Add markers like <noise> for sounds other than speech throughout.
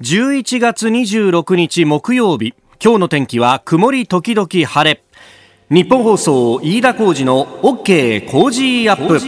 11月26日木曜日。今日の天気は曇り時々晴れ。日本放送飯田浩二の OK 工事アップ。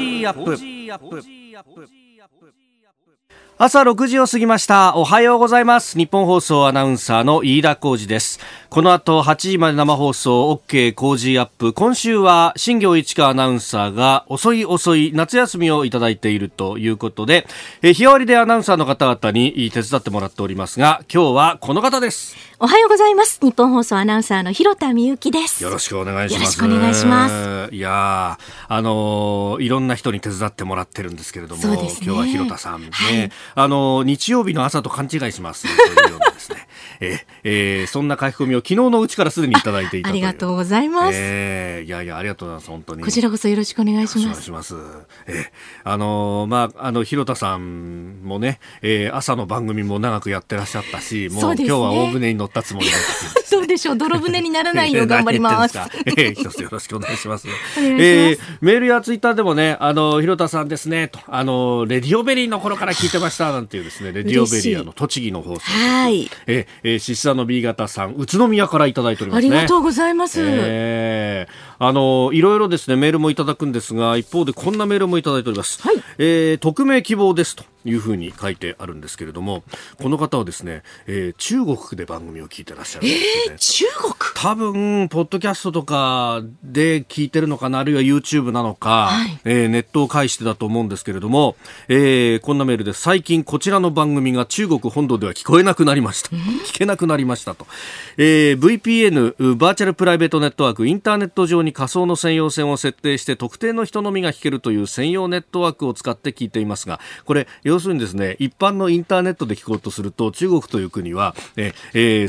朝6時を過ぎました。おはようございます。日本放送アナウンサーの飯田浩二です。この後8時まで生放送 OK 工事アップ。今週は新行市川アナウンサーが遅い遅い夏休みをいただいているということでえ日替わりでアナウンサーの方々に手伝ってもらっておりますが今日はこの方です。おはようございます。日本放送アナウンサーの広田美由紀です。よろしくお願いします。よろしくお願いします。いやあのー、いろんな人に手伝ってもらってるんですけれども、ね、今日は広田さんね、はい、あのー、日曜日の朝と勘違いしますというようなええー、そんな書き込みを昨日のうちからすでにいただいていたありがとうございます、えー、いやいやありがとうございます本当に。こちらこそよろしくお願いします。お願いします。えあのー、まああの広田さんもね、えー、朝の番組も長くやってらっしゃったしもう、ね、今日は大船に乗ったつもりでどうでしょう？泥船にならない <laughs> よう頑張ります。えー、一つよろしくお願いします。えー、メールやツイッターでもねあの広田さんですねとあの RADIO BERRY の頃から聞いてましたなんていうですね RADIO BERRY の栃木の放送はい。えー、獅子座の B 型さん宇都宮からいただいておりますね。ありがとうございます、えー、あのいろいろですねメールもいただくんですが一方でこんなメールもいただいております、はい、えー、匿名希望ですというふうに書いてあるんですけれどもこの方はですね、えー、中国で番組を聞いてらっしゃるんです、ね、えー、中国？多分ポッドキャストとかで聞いてるのかなあるいは YouTube なのか、はい、えー、ネットを介してだと思うんですけれども、えー、こんなメールです。最近こちらの番組が中国本土では聞こえなくなりました。聞けなくなりましたと、えー、VPN バーチャルプライベートネットワークインターネット上に仮想の専用線を設定して特定の人のみが聞けるという専用ネットワークを使って聞いていますがこれ要するにですね一般のインターネットで聞こうとすると中国という国は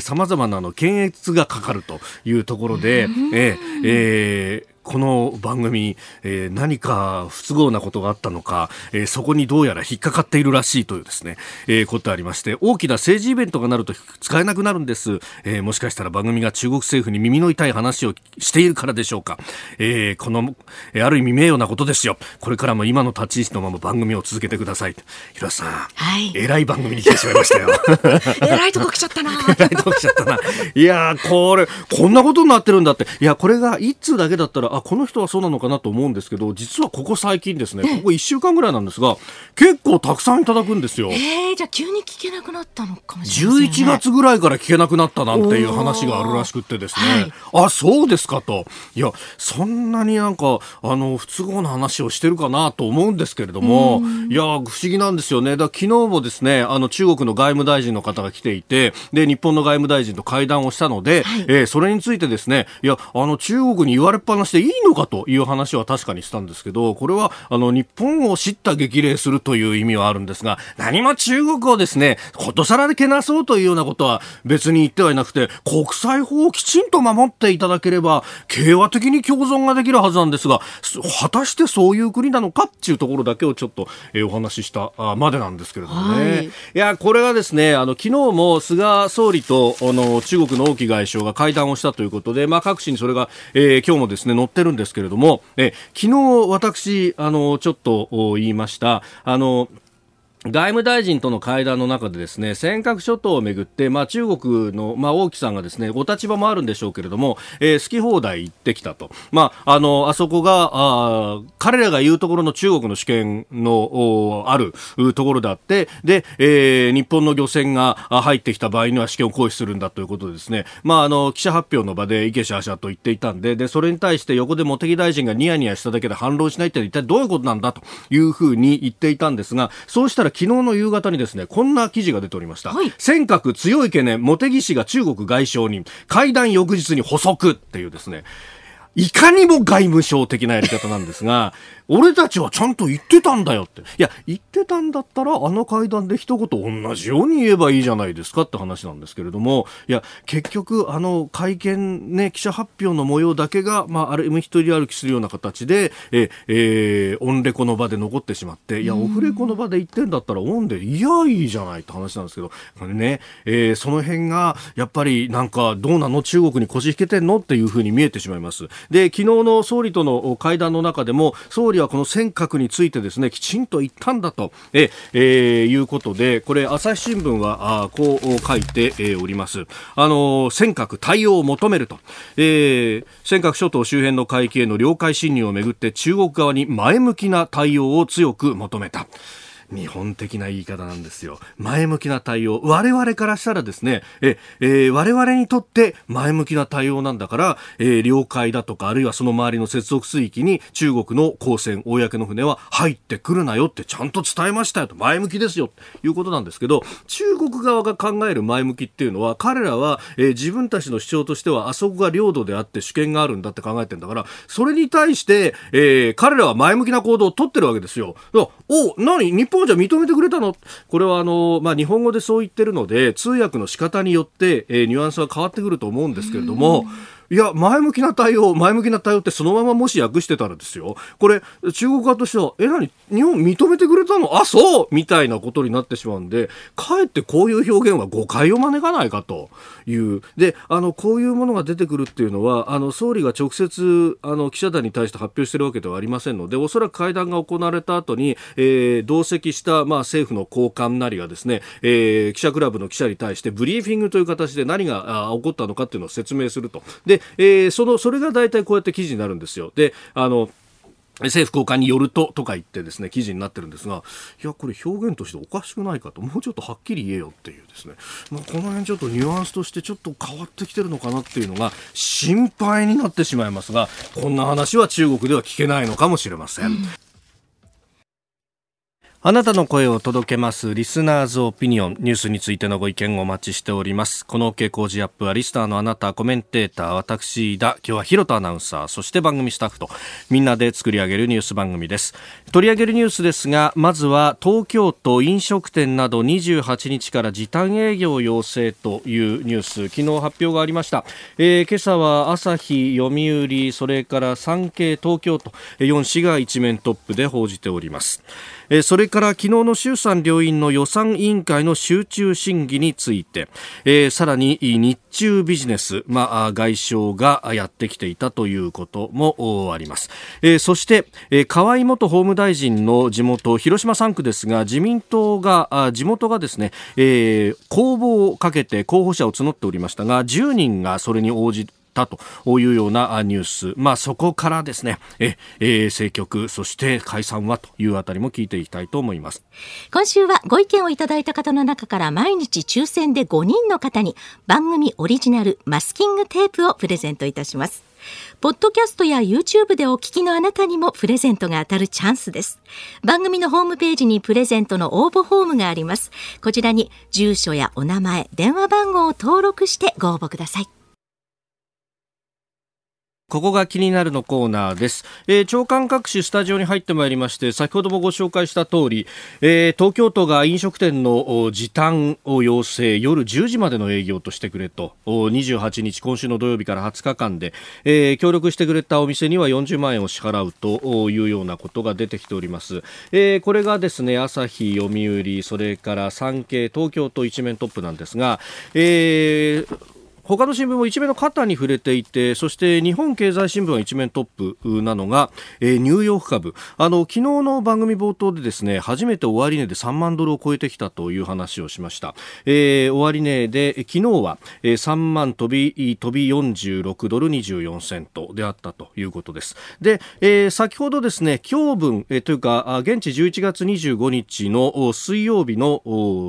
さまざまなの検閲がかかるというところで、ええーこの番組、えー、何か不都合なことがあったのか、えー、そこにどうやら引っかかっているらしいというですね、えー、ことありまして大きな政治イベントがなると使えなくなるんです、えー、もしかしたら番組が中国政府に耳の痛い話をしているからでしょうか、えー、この、えー、ある意味名誉なことですよ。これからも今の立ち位置のまま番組を続けてください広瀬さん、はい、えらい番組に来てしまいましたよ。<laughs> えらいとこ来ちゃったな。<laughs> えらいとこ来ちゃったな。いやこれこんなことになってるんだって。いやこれが一通だけだったらあこの人はそうなのかなと思うんですけど実はここ最近ですねここ1週間ぐらいなんですが結構たくさんいただくんですよ。えー、じゃあ急に聞けなくなったのかもしれない、ね、11月ぐらいから聞けなくなったなんていう話があるらしくてですね、はい、あそうですかと。いやそんなになんかあの不都合な話をしてるかなと思うんですけれどもいや不思議なんですよね。だ昨日もですねあの中国の外務大臣の方が来ていてで日本の外務大臣と会談をしたので、はい、えー、それについてですねいやあの中国に言われっぱなしでいいのかという話は確かにしたんですけど、これはあの日本を知った激励するという意味はあるんですが、何も中国をですね、ことさらでけなそうというようなことは別に言ってはいなくて、国際法をきちんと守っていただければ、平和的に共存ができるはずなんですが、果たしてそういう国なのかっていうところだけをちょっと、えー、お話ししたまでなんですけれどもね。はい、いや、これはですね、あの、昨日も菅総理と、あの、中国の王毅外相が会談をしたということで、まあ、各紙にそれが、えー、今日もですね、載ってるんですけれども、え昨日私あのちょっと言いました。あの外務大臣との会談の中でですね尖閣諸島をめぐって、まあ、中国の、まあ、王毅さんがですねお立場もあるんでしょうけれども、えー、好き放題言ってきたと、まあ、あのあそこがああ彼らが言うところの中国の主権のおあるところであってで、えー、日本の漁船が入ってきた場合には主権を行使するんだということでですね、まあ、あの記者発表の場で池シャーシャと言っていたんででそれに対して横で茂木大臣がニヤニヤしただけで反論しないって一体どういうことなんだというふうに言っていたんですがそうしたら昨日の夕方にですねこんな記事が出ておりました、はい、尖閣強い懸念茂木氏が中国外相に会談翌日に補足っていうですねいかにも外務省的なやり方なんですが、<laughs> 俺たちはちゃんと言ってたんだよって。いや、言ってたんだったら、あの会談で一言同じように言えばいいじゃないですかって話なんですけれども、いや、結局、あの会見ね、記者発表の模様だけが、まあ、ある意味一人歩きするような形で、え、えー、オンレコの場で残ってしまって、いや、オフレコの場で言ってんだったらオンで、いや、いいじゃないって話なんですけど、これね、えー、その辺が、やっぱりなんか、どうなの？中国に腰引けてんの？っていうふうに見えてしまいます。で昨日の総理との会談の中でも総理はこの尖閣についてですねきちんと言ったんだとえ、えー、いうことでこれ朝日新聞はあこう書いて、おりますあの尖閣対応を求めると、えー、尖閣諸島周辺の海域への領海侵入をめぐって中国側に前向きな対応を強く求めた。日本的な言い方なんですよ。前向きな対応。我々からしたらですね、え、え、我々にとって前向きな対応なんだから、えー、領海だとか、あるいはその周りの接続水域に中国の公船、公の船は入ってくるなよってちゃんと伝えましたよと、前向きですよということなんですけど、中国側が考える前向きっていうのは、彼らは、え、自分たちの主張としては、あそこが領土であって主権があるんだって考えてんだから、それに対して、え、彼らは前向きな行動を取ってるわけですよ。お、何？日本じゃ認めてくれたの？これはあの、まあ、日本語でそう言ってるので通訳の仕方によって、えー、ニュアンスは変わってくると思うんですけれども。いや、前向きな対応、前向きな対応ってそのままもし訳してたらですよ。これ、中国側としては、え、何？日本認めてくれたの？あ、そうみたいなことになってしまうんで、かえってこういう表現は誤解を招かないかという。で、あの、こういうものが出てくるっていうのは、あの、総理が直接、あの、記者団に対して発表してるわけではありませんので、おそらく会談が行われた後に、えー、同席した、まあ、政府の高官なりがですね、えー、記者クラブの記者に対して、ブリーフィングという形で何が起こったのかっていうのを説明すると。で、えー、その、それが大体こうやって記事になるんですよ。で、あの、政府高官によるととか言ってですね記事になってるんですがいやこれ表現としておかしくないかともうちょっとはっきり言えよっていうですね、まあ、この辺ちょっとニュアンスとしてちょっと変わってきてるのかなっていうのが心配になってしまいますがこんな話は中国では聞けないのかもしれません。うんあなたの声を届けますリスナーズオピニオンニュースについてのご意見をお待ちしております。この OK 工事アップはリスターのあなたコメンテーター私だ今日は広田アナウンサーそして番組スタッフとみんなで作り上げるニュース番組です。取り上げるニュースですがまずは東京都飲食店など28日から時短営業要請というニュース昨日発表がありました、えー、今朝は朝日読売それから産経東京都4市が一面トップで報じております。それから昨日の衆参両院の予算委員会の集中審議について、え、さらに日中ビジネス、まあ、外相がやってきていたということもあります、そして、河井元法務大臣の地元広島3区ですが自民党が地元がですね、公募をかけて候補者を募っておりましたが10人がそれに応じったというようなニュース、まあ、そこからですねえ、えー、政局そして解散はというあたりも聞いていきたいと思います今週はご意見をいただいた方の中から毎日抽選で5人の方に番組オリジナルマスキングテープをプレゼントいたしますポッドキャストや YouTube でお聞きのあなたにもプレゼントが当たるチャンスです。番組のホームページにプレゼントの応募フォームがあります。こちらに住所やお名前、電話番号を登録してご応募ください。ここが気になるのコーナーです、えー、長官各種スタジオに入ってまいりまして先ほどもご紹介した通り、えー、東京都が飲食店の時短を要請夜10時までの営業としてくれと。28日今週の土曜日から20日間で、えー、協力してくれたお店には40万円を支払うというようなことが出てきております、えー、これがですね朝日読売それから産経東京都一面トップなんですが、えー、他の新聞も一面の肩に触れていてそして日本経済新聞は一面トップなのが、えー、ニューヨーク株。あの昨日の番組冒頭でですね初めて終値で3万ドルを超えてきたという話をしました、えー、終値で昨日は、3万飛び飛び46ドル24セントであったということです。で、えー、先ほどですね今日分、えー、というか現地11月25日の水曜日の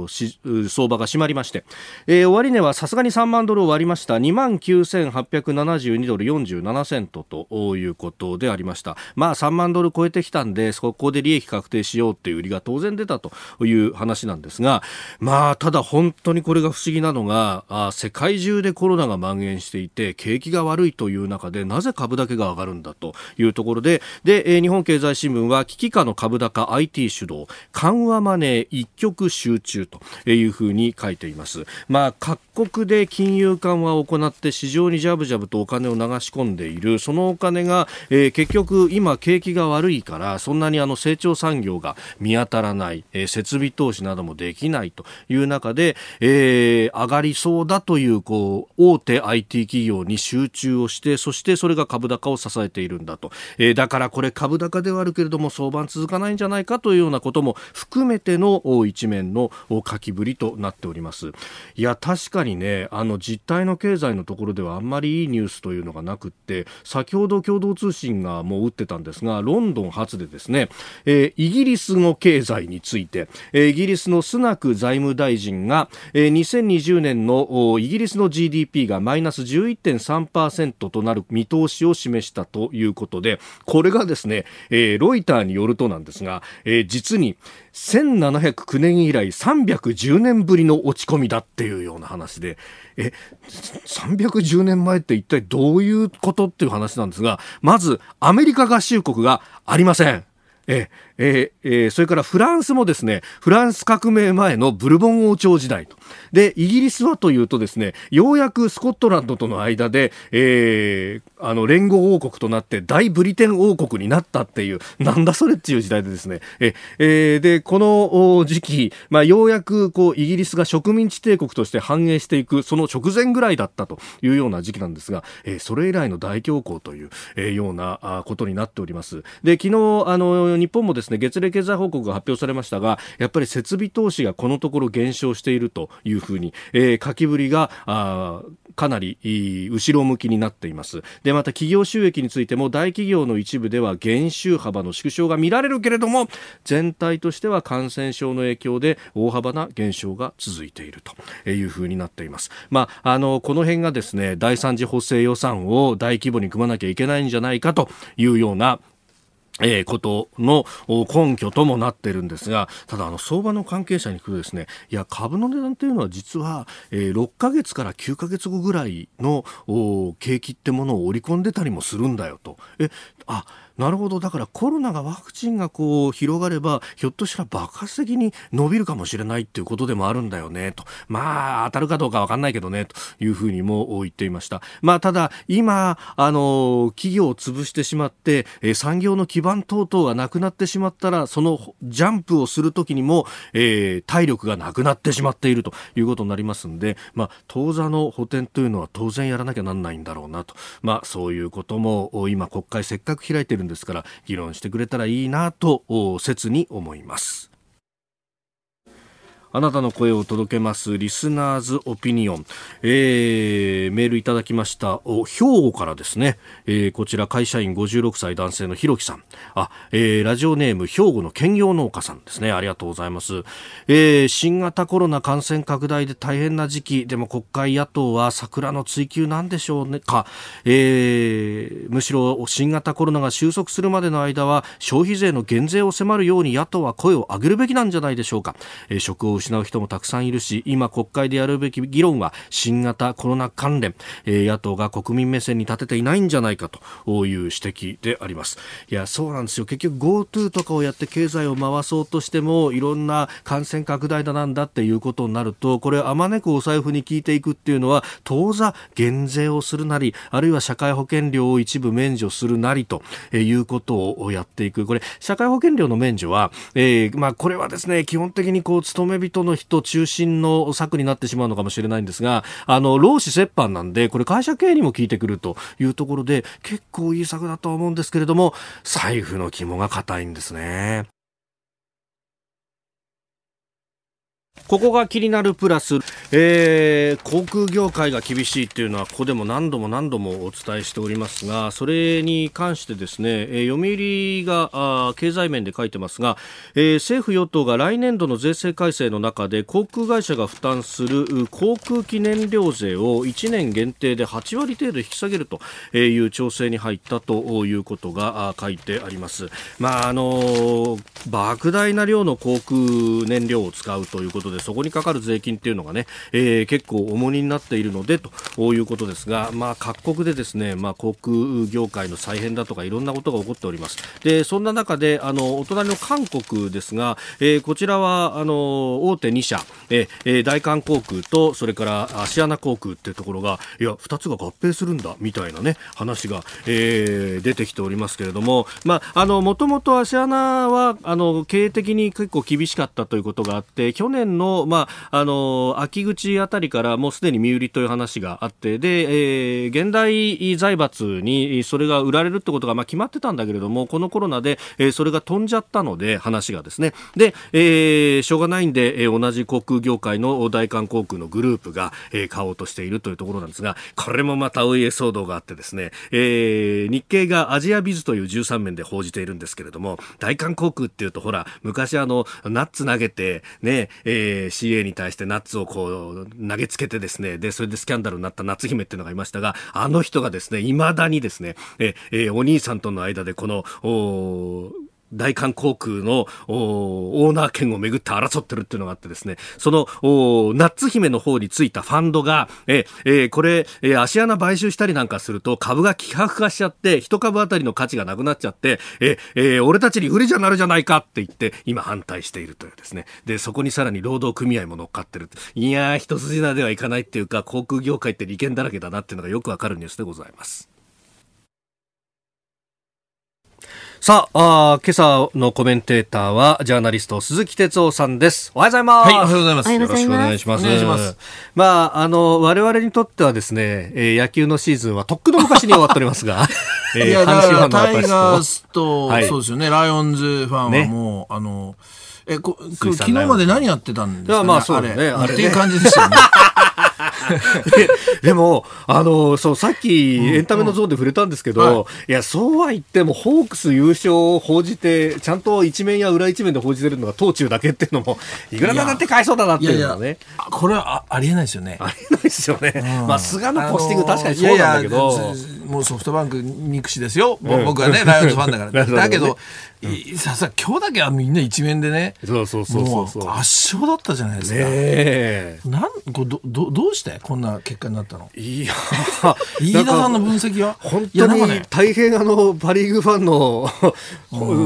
相場が締まりまして、えー、終値はさすがに3万ドルを割りりました。2万9872ドル47セントということでありました。まあ3万ドル超えてきたんでそこで利益確定しようっていう売りが当然出たという話なんですがまあただ本当にこれが不思議なのがあ世界中でコロナが蔓延していて景気が悪いという中でなぜ株だけが上がるんだというところででえ日本経済新聞は危機下の株高 IT 主導緩和マネー一極集中というふうに書いています。まあ各国で金融緩緩和を行って市場にジャブジャブとお金を流し込んでいる。そのお金が、えー、結局今景気が悪いからそんなにあの成長産業が見当たらない、えー、設備投資などもできないという中で、えー、上がりそうだというこう大手 IT 企業に集中をしてそしてそれが株高を支えているんだと、えー、だからこれ株高ではあるけれども相場続かないんじゃないかというようなことも含めての一面の書きぶりとなっております。いや確かにねあの実態の経済のところではあんまりいいニュースというのがなくって先ほど共同通信がもう打ってたんですがロンドン発でですね、えー、イギリスの経済について、えー、イギリスのスナク財務大臣が、えー、2020年のイギリスの GDP がマイナス11.3%となる見通しを示したということでこれがですね、えー、ロイターによるとなんですが、えー、実に1709年以来310年ぶりの落ち込みだっていうような話で、え、310年前って一体どういうことっていう話なんですが、まずアメリカ合衆国がありません。ええー、それからフランスもですね、フランス革命前のブルボン王朝時代と。で、イギリスはというとですね、ようやくスコットランドとの間で、えー、あの、連合王国となって大ブリテン王国になったっていう、なんだそれっていう時代でですね、え、えー、で、この時期、まあ、ようやくこう、イギリスが植民地帝国として繁栄していく、その直前ぐらいだったというような時期なんですが、えー、それ以来の大恐慌という、えー、ようなことになっております。で、昨日、あの、日本もですねですね月例経済報告が発表されましたがやっぱり設備投資がこのところ減少しているというふうに、えー、書きぶりがあかなり後ろ向きになっています。でまた企業収益についても大企業の一部では減収幅の縮小が見られるけれども全体としては感染症の影響で大幅な減少が続いているというふうになっています。まああのこの辺がですね第三次補正予算を大規模に組まなきゃいけないんじゃないかというようなえー、ことの根拠ともなっているんですが、ただあの相場の関係者に聞くとですね、いや株の値段というのは実は、えー、6ヶ月から9ヶ月後ぐらいの景気ってものを織り込んでたりもするんだよと。え、あ、なるほど。だからコロナがワクチンがこう広がればひょっとしたら爆発的に伸びるかもしれないっていうことでもあるんだよねと。まあ当たるかどうかわかんないけどねというふうにも言っていました。まあただ今あの企業を潰してしまって、え産業の基盤等々がなくなってしまったらそのジャンプをする時にも、えー、体力がなくなってしまっているということになりますんでまあ当座の補填というのは当然やらなきゃなんないんだろうなとまあそういうことも今国会せっかく開いてるんですから議論してくれたらいいなと切に思います。あなたの声を届けますリスナーズオピニオン、えー、メールいただきましたお兵庫からですね、えー、こちら会社員56歳男性のひろきさん。あ、えー、ラジオネーム兵庫の兼業農家さんですね。ありがとうございます、えー、新型コロナ感染拡大で大変な時期。でも国会野党は桜の追及なんでしょうね。か、えー、むしろ新型コロナが収束するまでの間は消費税の減税を迫るように野党は声を上げるべきなんじゃないでしょうか、えー、職を失う人もたくさんいるし今国会でやるべき議論は新型コロナ関連、えー、野党が国民目線に立てていないんじゃないかという指摘であります。いやそうなんですよ。結局 GoTo とかをやって経済を回そうとしてもいろんな感染拡大だなんだっていうことになるとこれあまねくお財布に効いていくっていうのは当座減税をするなりあるいは社会保険料を一部免除するなりということをやっていく。これ社会保険料の免除は、えー、まあこれはですね基本的にこう勤め人の人中心の策になってしまうのかもしれないんですが、あの、労使折半なんで、これ会社経営にも効いてくるというところで、結構いい策だとは思うんですけれども、財布の肝が硬いんですね。ここが気になるプラス、えー、航空業界が厳しいっていうのはここでも何度も何度もお伝えしておりますがそれに関してですね、えー、読売が経済面で書いてますが、えー、政府与党が来年度の税制改正の中で航空会社が負担する航空機燃料税を1年限定で8割程度引き下げるという調整に入ったということが書いてあります。まああの莫大な量の航空燃料を使うということことでそこにかかる税金っていうのがね、えー、結構重荷になっているのでということですが、まあ、各国でですね、まあ、航空業界の再編だとかいろんなことが起こっております。でそんな中であのお隣の韓国ですが、えー、こちらはあの大手2社、えー、大韓航空とそれからアシアナ航空っていうところがいや2つが合併するんだみたいなね話が、えー、出てきておりますけれどももともとアシアナはあの経営的に結構厳しかったということがあって去年のまああの秋口あたりからもうすでに身売りという話があってで、えー、現代財閥にそれが売られるってことがまあ決まってたんだけれどもこのコロナで、えー、それが飛んじゃったので話がですね。で、えー、しょうがないんで、えー、同じ航空業界の大韓航空のグループが、えー、買おうとしているというところなんですがこれもまたお家騒動があってですね、えー、日経がアジアビズという13面で報じているんですけれども大韓航空っていうとほら昔あのナッツ投げてね、えー、ー CA に対してナッツをこう投げつけてですねでそれでスキャンダルになった夏姫っていうのがいましたがあの人がですね未だにですねえ、えー、お兄さんとの間でこのお大韓航空のオーナー権をめぐって争ってるっていうのがあってですね、そのナッツ姫の方についたファンドが、ええこれ、え足穴買収したりなんかすると株が希薄化しちゃって、一株当たりの価値がなくなっちゃって、ええ俺たちに不利じゃなるじゃないかって言って、今反対しているというですね。で、そこにさらに労働組合も乗っかってる。いやー、一筋縄ではいかないっていうか、航空業界って利権だらけだなっていうのがよくわかるニュースでございます。さああ、今朝のコメンテーターは、ジャーナリスト、鈴木哲夫さんです。おはようございます。はい、おはようございます。よろしくお願いします。お願いします。まあ、あの、我々にとってはですね、えー、野球のシーズンはとっくの昔に終わっておりますが、<laughs> えー、いや、だからタイガースと、はい、そうですよね、ライオンズファンはもう、ね、あの、え、こ、昨日まで何やってたんですか、ね、まあそうですね。あれ、っていう感じですよね。<laughs> <laughs> <laughs> でも、あの、そう、さっきエンタメのゾーンで触れたんですけど、うんはい、いや、そうは言っても、ホークス優勝を報じて、ちゃんと一面や裏一面で報じてるのが東中だけっていうのも、<laughs> いくらだって買いそうだなっていうのはね。これはありえないですよね。ありえないですよね。うん、まあ、菅のポスティング確かにそうなんだけど。もうソフトバンク憎しですよ。うん、僕はね、ライオンズファンだから。だけど、ささ今日だけはみんな一面でねそうそうそうそう圧勝だったじゃないですか、ね、なんこどどどうしてこんな結果になったの？いや飯田さんの分析は？本当に大変あのパ・リーグファンの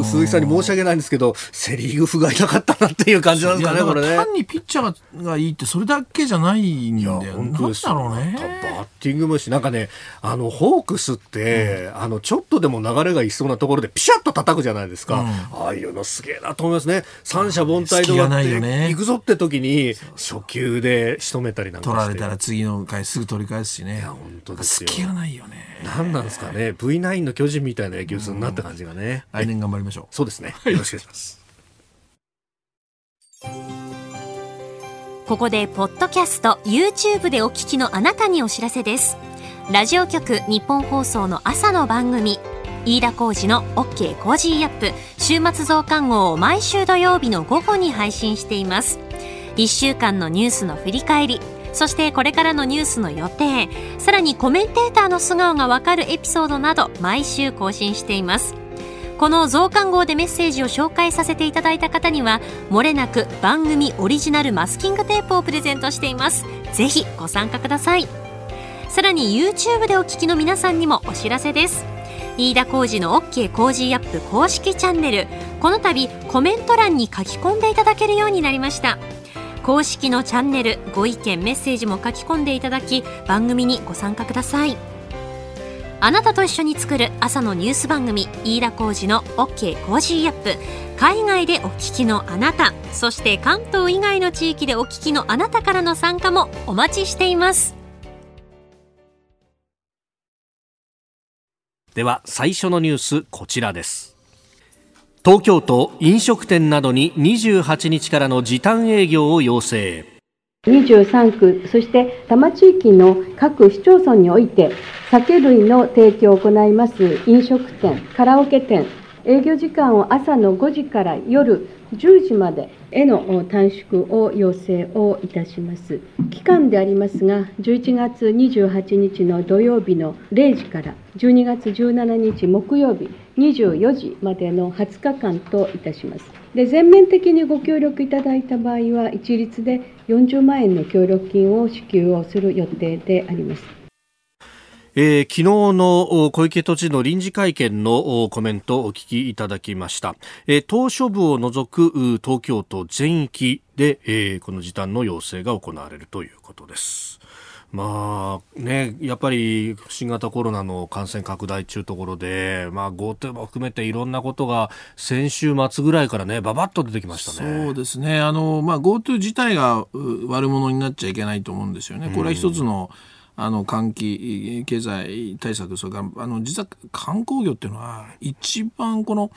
鈴木さんに申し訳ないんですけどセ・リーグ不甲斐なかったなっていう感じなんですかねこれね。単にピッチャーがいいってそれだけじゃないんだよ。本当ですだろうね。バッティングもしなんかねあのホークスって、うん、あのちょっとでも流れがいそうなところでピシャッと叩くじゃないですか、うん、ああいうのすげえなと思いますね。三者凡退で終わって行くぞって時に初球で仕留めたりなんか取られたら次の回すぐ取り返すしね。いや本当ですよ。隙がないよね。何なんですかね。V9 の巨人みたいな野球するなって感じがね。来年頑張りましょう。そうですね。よろしくお願いします。ここでポッドキャスト YouTube でお聞きのあなたにお知らせです。ラジオ局ニッポン放送の朝の番組飯田浩二の OK コージーアップ。週末増刊号を毎週土曜日の午後に配信しています。1週間のニュースの振り返り。そしてこれからのニュースの予定。さらにコメンテーターの素顔がわかるエピソードなど毎週更新しています。この増刊号でメッセージを紹介させていただいた方にはもれなく番組オリジナルマスキングテープをプレゼントしています。ぜひご参加ください。さらに YouTube でお聞きの皆さんにもお知らせです。飯田浩二の OK コージーアップ公式チャンネル。この度コメント欄に書き込んでいただけるようになりました。公式のチャンネルご意見メッセージも書き込んでいただき番組にご参加ください。あなたと一緒に作る朝のニュース番組飯田浩二の OK コージーアップ。海外でお聞きのあなたそして関東以外の地域でお聞きのあなたからの参加もお待ちしています。では最初のニュースこちらです。東京都飲食店などに28日からの時短営業を要請。23区、そして多摩地域の各市町村において、酒類の提供を行います飲食店、カラオケ店、営業時間を朝の5時から夜10時までへの短縮を要請をいたします。期間でありますが、11月28日の土曜日の0時から12月17日木曜日24時までの20日間といたします。で全面的にご協力いただいた場合は一律で40万円の協力金を支給をする予定であります。えー、昨日の小池都知事の臨時会見のコメントをお聞きいただきました、えー、島しょ部を除く東京都全域で、えー、この時短の要請が行われるということですまあね、やっぱり新型コロナの感染拡大中ところで、まあ、GoTo も含めていろんなことが先週末ぐらいからね、ばばっと出てきましたね。そうですね。あの、まあ、GoTo 自体が悪者になっちゃいけないと思うんですよね。これは一つの、あの換気経済対策それからあの実は観光業っていうのは一番この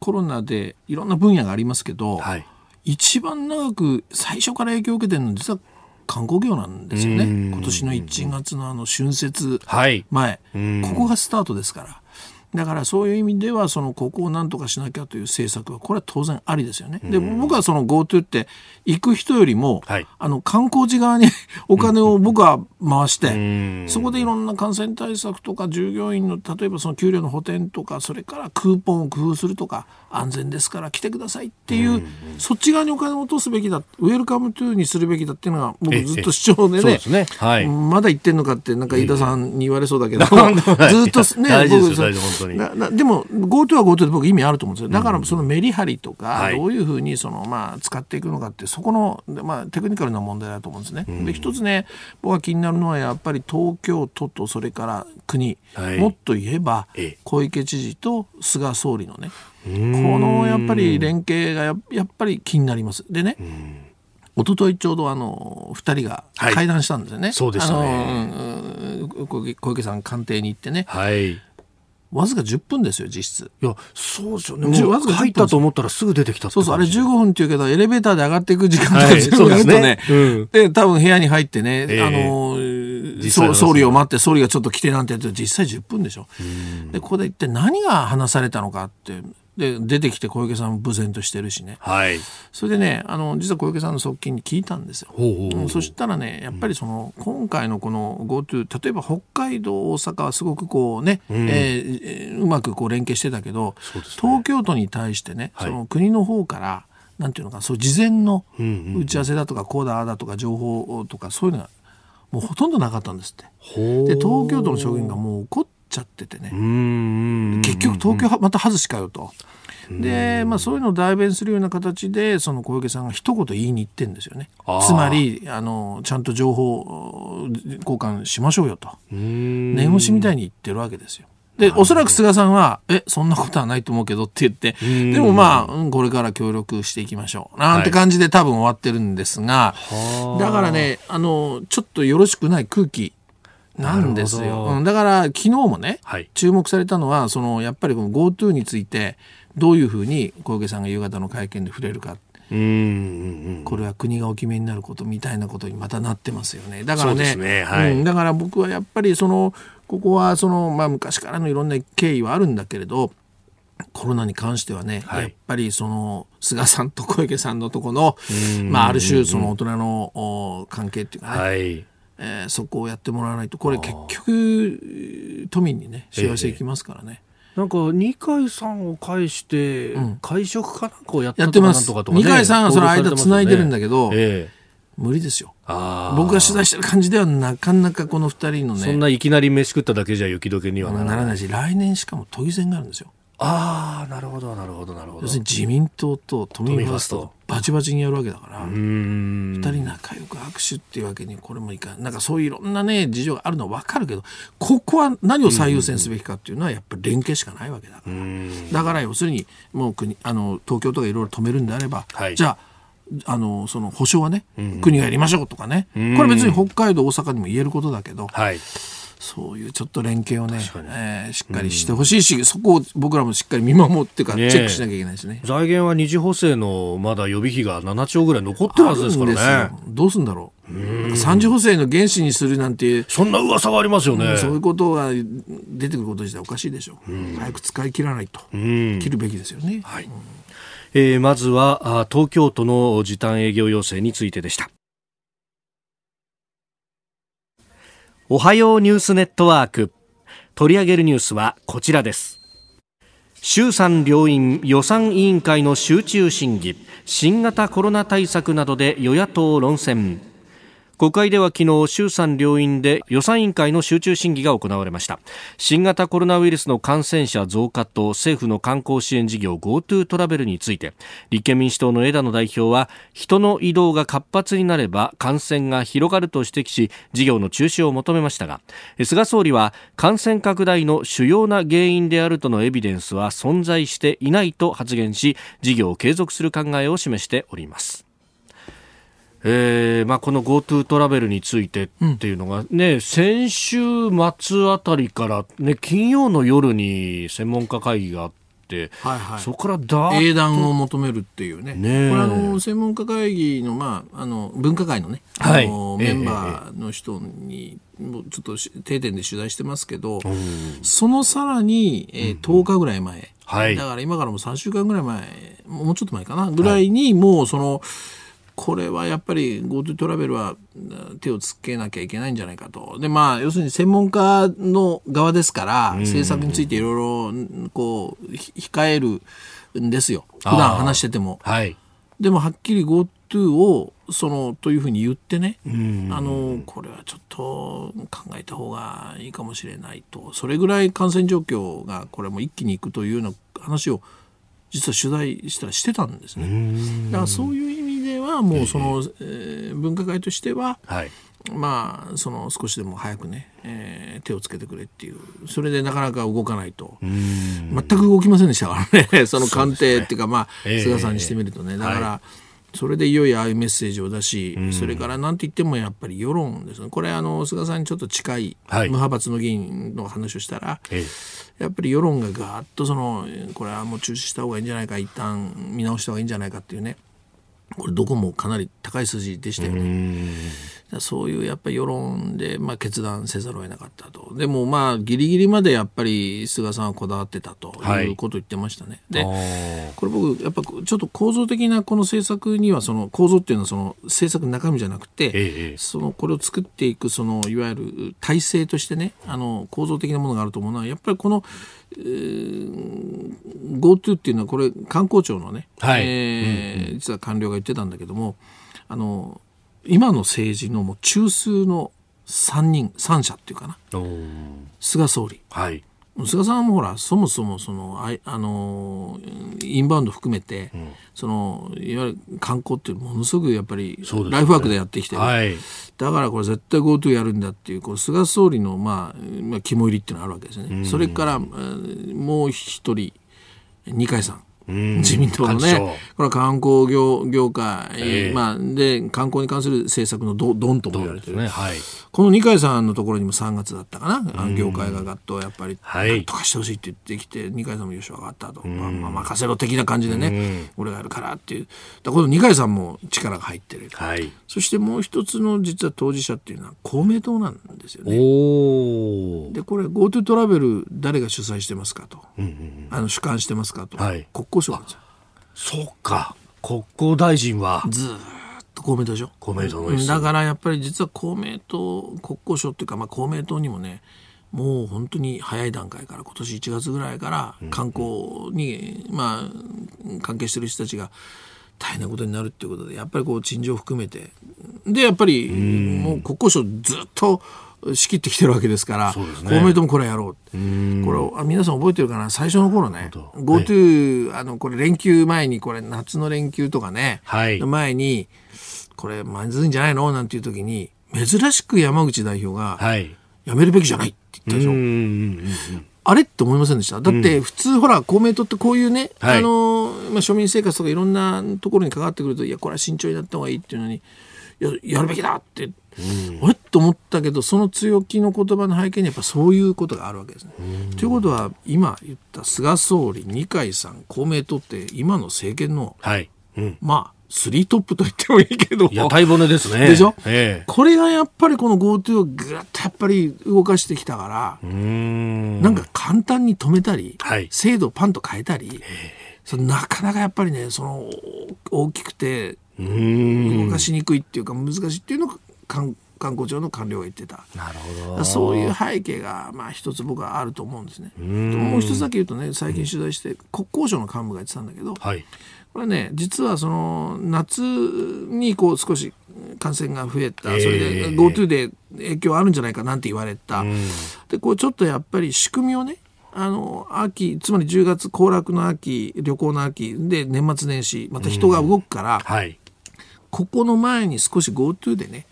コロナでいろんな分野がありますけど、はい、一番長く最初から影響を受けてるのは実は観光業なんですよね。今年の1月のあの春節前、はい、ここがスタートですから。だからそういう意味ではそのここをなんとかしなきゃという政策はこれは当然ありですよね。で僕はその GoTo って行く人よりも、はい、あの観光地側にお金を僕は回して、そこでいろんな感染対策とか従業員の例えばその給料の補填とかそれからクーポンを工夫するとか安全ですから来てくださいっていうそっち側にお金を落とすべきだ Welcome To にするべきだっていうのが僕ずっと主張でね、ね。はい、まだ言ってんのかってなんか飯田さんに言われそうだけど、ずっとね僕でも GoTo は GoTo で僕意味あると思うんですよだからそのメリハリとかどういうふうにそのまあ使っていくのかってそこのまあテクニカルな問題だと思うんですね。で一つね僕は気になるのはやっぱり東京都とそれから国、はい、もっと言えば小池知事と菅総理のねこのやっぱり連携がやっぱり気になります。でね、一昨日ちょうどあの2人が会談したんですよね。はい、そうでしたね。小池さん官邸に行ってね。はい。わずか10分ですよ実質。いやそうですよね。わずか入ったと思ったらすぐ出てきたそうそうあれ15分っていうけどエレベーターで上がっていく時間とか全部やるとね,、うん、で多分部屋に入ってね、えー、あの総理を待って総理がちょっと来てなんてやって実際10分でしょ。でここで一体何が話されたのかってで出てきて小池さんも無然としてるしね、はい、それでねあの実は小池さんの側近に聞いたんですよ。ほうほうそしたらねやっぱりその、今回のこの GoTo 例えば北海道大阪はすごくこうね、うん、えー、うまくこう連携してたけど、ね、東京都に対してね、その国の方からなんていうのかそう事前の打ち合わせだとか、こうだあだとか情報とかそういうのがもうほとんどなかったんですって。で東京都の職員がもう怒っちゃっててね。結局東京また外しかよと。で、まあ、そういうのを代弁するような形でその小池さんが一言言いに行ってんですよね。つまりあのちゃんと情報交換しましょうよと。念押しみたいに言ってるわけですよ。で、おそらく菅さんは、え、そんなことはないと思うけどって言って、でもまあ、うん、これから協力していきましょう。なんて感じで多分終わってるんですが、はい、だからね、あの、ちょっとよろしくない空気なんですよ。うん、だから昨日もね、はい、注目されたのはそのやっぱりこの GoTo についてどういうふうに小池さんが夕方の会見で触れるか。うんこれは国がお決めになることみたいなことにまたなってますよね。だからね、ねはい、うん、だから僕はやっぱりそのここはその、まあ、昔からのいろんな経緯はあるんだけれどコロナに関してはね、はい、やっぱりその菅さんと小池さんのとこの、まあ、ある種その大人の関係っていうかね、はいえー、そこをやってもらわないと。これ結局都民にね幸せいきますからね。なんか二階さんを介して、会食かなんかをやってます。二階さんはその間つないでるんだけど、え無理ですよ。僕が取材してる感じではなかなかこの二人のねそんないきなり飯食っただけじゃ雪解けにはならないし来年しかも都議選があるんですよああなるほどなるほどなるほど。要するに自民党と都民ファーストバチバチにやるわけだから。二人仲良く握手っていうわけにこれもいかん。なんかそういういろんなね事情があるのは分かるけどここは何を最優先すべきかっていうのはやっぱり連携しかないわけだから。だから要するにもう国あの東京とかいろいろ止めるんであれば、はい、じゃああのその保証はね、国がやりましょうとかね、これ別に北海道大阪にも言えることだけど、はい、そういうちょっと連携をね、えー、しっかりしてほしいし、うん、そこを僕らもしっかり見守ってか、チェックしなきゃいけないですね。財源は二次補正のまだ予備費が7兆ぐらい残ってるはずですからね。どうすんだろう。三次補正の原資にするなんてそんな噂がありますよね、うん、そういうことが出てくること自体おかしいでしょう、うん、早く使い切らないと、うん、切るべきですよね、はい。えー、まずは東京都の時短営業要請についてでしたおはようニュースネットワーク。取り上げるニュースはこちらです。衆参両院予算委員会の集中審議新型コロナ対策などで与野党論戦。国会では昨日衆参両院で予算委員会の集中審議が行われました。新型コロナウイルスの感染者増加と政府の観光支援事業 GoTo トラベルについて立憲民主党の枝野代表は人の移動が活発になれば感染が広がると指摘し事業の中止を求めましたが菅総理は感染拡大の主要な原因であるとのエビデンスは存在していないと発言し事業を継続する考えを示しております。えーまあ、この GoTo トラベルについてっていうのがね、うん、先週末あたりから、ね、金曜の夜に専門家会議があって、はいはい、そこからだ英断を求めるっていうね、ねこれあの専門家会議の,、まあ、あの分科会のね、はい、のメンバーの人に、もうちょっと定点で取材してますけど、そのさらに、えー、10日ぐらい前、うんはい、だから今からもう3週間ぐらい前もうちょっと前かな。ぐらいにもうその、はいこれはやっぱり GoTo トラベルは手をつけなきゃいけないんじゃないかと。で、まあ、要するに専門家の側ですから、政策についていろいろ、こう、控えるんですよ。普段話してても。はい。でも、はっきり GoTo を、その、というふうに言ってね、あの、これはちょっと考えた方がいいかもしれないと。それぐらい感染状況が、これも一気にいくというような話を、実は取材したらしてたんですね。だからそういう意味はもうその、えー、分科会としては、はい、まあその少しでも早くね、えー、手をつけてくれっていう。それでなかなか動かないと。全く動きませんでしたからね。<laughs> その官邸っていうかまあ、菅さんにしてみるとね。だから、それでいよいよああいうメッセージを出し、それからなんて言ってもやっぱり世論ですね、これあの、菅さんにちょっと近い無派閥の議員の話をしたら、やっぱり世論がガーッとその、これはもう中止した方がいいんじゃないか、一旦見直した方がいいんじゃないかっていうね、これどこもかなり高い数字でしたよね。そういうやっぱり世論で、まあ、決断せざるを得なかったと。でもまあギリギリまでやっぱり菅さんはこだわってたということを言ってましたね。はい、で、これ僕やっぱちょっと構造的なこの政策にはその構造っていうのはその政策の中身じゃなくて、ええ、そのこれを作っていくそのいわゆる体制としてね、あの構造的なものがあると思うのはやっぱりこのえー、GoTo っていうのはこれ観光庁のね、はい。えー、うんうん、実は官僚が言ってたんだけどもあの今の政治のもう中枢の3人3社っていうかな。菅総理、はい、菅さんもほらそもそもそのああのインバウンド含めて、うん、そのいわゆる観光っていうものすごくやっぱりライフワークでやってきてる、ねはい、だからこれ絶対 GoTo やるんだっていうこう菅総理の、まあ、まあ肝入りっていうのがあるわけですね。うん、それからもう一人二階さん自民党のね、これは観光業業界、えー、まあ、で、観光に関する政策のどどんとも言われてる、ね。はい、この二階さんのところにも3月だったかな、業界がガッとやっぱり、はい、とかしてほしいって言ってきて、二階さんもよし分かったと、まあ、まあ、任せろ的な感じでね、俺がやるからっていう、だこの二階さんも力が入ってる、はい、そしてもう一つの実は当事者っていうのは公明党なんですよね。で、これ GoTo トラベル誰が主催してますかと、うんうん、あの主管してますかと、はい、国交省なんですよ。そうか。国交大臣はずっと公明党でしょ？公明党のだからやっぱり実は公明党国交省っていうか、まあ、公明党にもねもう本当に早い段階から今年1月ぐらいから観光に、うん、まあ関係してる人たちが大変なことになるっていうことでやっぱりこう陳情含めて。でやっぱりもう国交省ずっと仕切ってきてるわけですから、ね、公明党もこれやろうこれ皆さん覚えてるかな？最初の頃ね GoTo、はい、あのこれ連休前にこれ夏の連休とかね、はい、前にこれまずいんじゃないの？なんていう時に珍しく山口代表が、はい、やめるべきじゃないって言ったでしょ。あれって思いませんでした？だって普通、ほら公明党ってこういうね、はい、あのまあ、庶民生活とかいろんなところに関わってくるといやこれは慎重になった方がいいっていうのにややるべきだってあれと思ったけどその強気の言葉の背景にやっぱそういうことがあるわけですね。ということは今言った菅総理二階さん公明党って今の政権の、はい。うん、まあスリートップと言ってもいいけど。屋台骨ですね。でしょ、ええ、これがやっぱりこの GoTo をぐっとやっぱり動かしてきたから、ん。なんか簡単に止めたり、はい、制度をパンと変えたり、そのなかなかやっぱりね、その大きくて動かしにくいっていうか難しいっていうのが観光庁の官僚が言ってた。なるほど。そういう背景が、まあ、一つ僕はあると思うんですね。もう一つだけ言うとね最近取材して国交省の幹部が言ってたんだけど、はい。これね実はその夏にこう少し感染が増えた、えー。それで GoTo で影響あるんじゃないかなんて言われた、でこうちょっとやっぱり仕組みをねあの秋つまり10月行楽の秋旅行の秋で年末年始また人が動くから、はい。ここの前に少し GoTo でね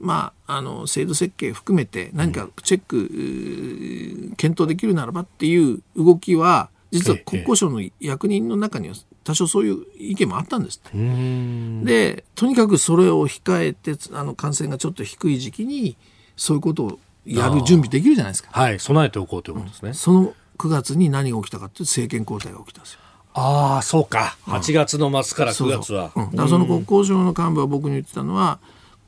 まあ、あの制度設計含めて何かチェック、うー検討できるならばっていう動きは実は国交省の役人の中には多少そういう意見もあったんですって。でとにかくそれを控えてあの感染がちょっと低い時期にそういうことをやる準備できるじゃないですか。はい備えておこうということですね、その9月に何が起きたかっていうと政権交代が起きたんですよ。ああそうか。8月の末から9月は。そうそう。うん。だからその国交省の幹部は僕に言ってたのは